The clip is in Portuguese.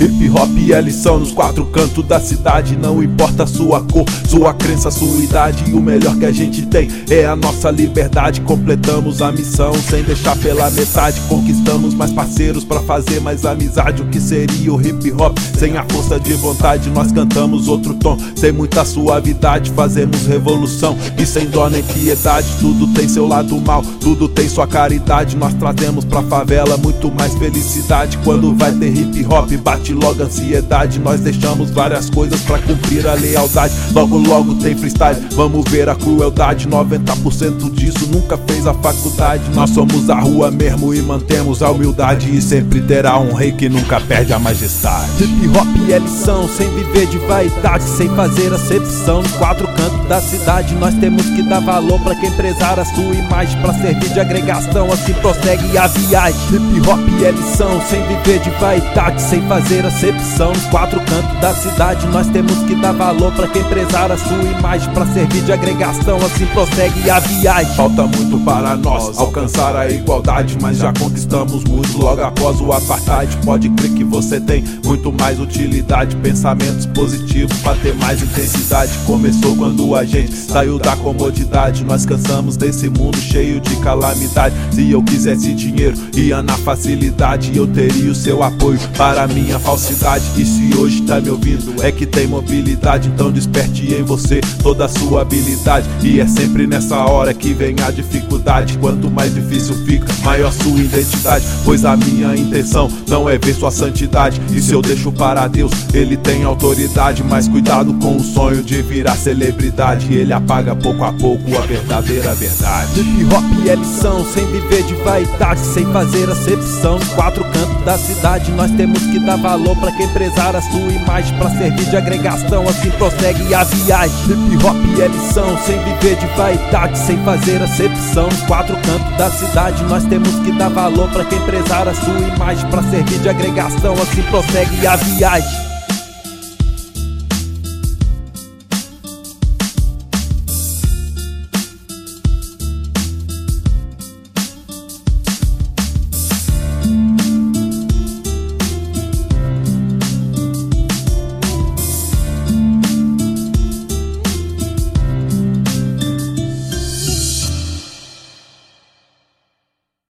Hip hop é lição nos quatro cantos da cidade. Não importa sua cor, sua crença, sua idade. O melhor que a gente tem é a nossa liberdade. Completamos a missão sem deixar pela metade. Conquistamos mais parceiros para fazer mais amizade. O que seria o hip hop sem a força de vontade? Nós cantamos outro tom, sem muita suavidade. Fazemos revolução e sem dó nem piedade. Tudo tem seu lado mal, tudo tem sua caridade. Nós trazemos pra favela muito mais felicidade. Quando vai ter hip hop, bate logo ansiedade. Nós deixamos várias coisas pra cumprir a lealdade. Logo, logo tem freestyle, vamos ver a crueldade. 90% disso nunca fez a faculdade. Nós somos a rua mesmo e mantemos a humildade. E sempre terá um rei que nunca perde a majestade. Hip hop é lição, sem viver de vaidade, sem fazer acepção. Nos quatro cantos da cidade, nós temos que dar valor pra quem prezar a sua imagem. Pra servir de agregação, assim prossegue a viagem. Hip hop é lição, sem viver de vaidade, sem fazer acepção. Nos quatro cantos da cidade, nós temos que dar valor pra quem prezar a sua imagem. Pra servir de agregação, assim prossegue a viagem. Falta muito para nós alcançar a igualdade, mas já conquistamos muito logo após o apartheid. Pode crer que você tem muito mais utilidade, pensamentos positivos para ter mais intensidade. Começou quando a gente saiu da comodidade, nós cansamos desse mundo cheio de calamidade. Se eu quisesse dinheiro, ia na facilidade, eu teria o seu apoio para minha falsidade. E se hoje tá me ouvindo, é que tem mobilidade, então desperte em você toda a sua habilidade. E é sempre nessa hora que vem a dificuldade. Quanto mais difícil fica, maior sua identidade. Pois a minha intenção não é ver sua santidade. E se eu deixo para Deus, ele tem autoridade. Mas cuidado com o sonho de virar celebridade. Ele apaga pouco a pouco a verdadeira verdade. Hip hop é lição, sem viver de vaidade, sem fazer acepção. Quatro cantos da cidade, nós temos que dar valor pra quem prezar a sua imagem. Pra servir de agregação, assim prossegue a viagem. Hip hop é lição, sem viver de vaidade, sem fazer acepção. Nos quatro cantos da cidade, nós temos que dar valor pra quem prezar a sua imagem. Pra servir de agregação, assim prossegue a viagem.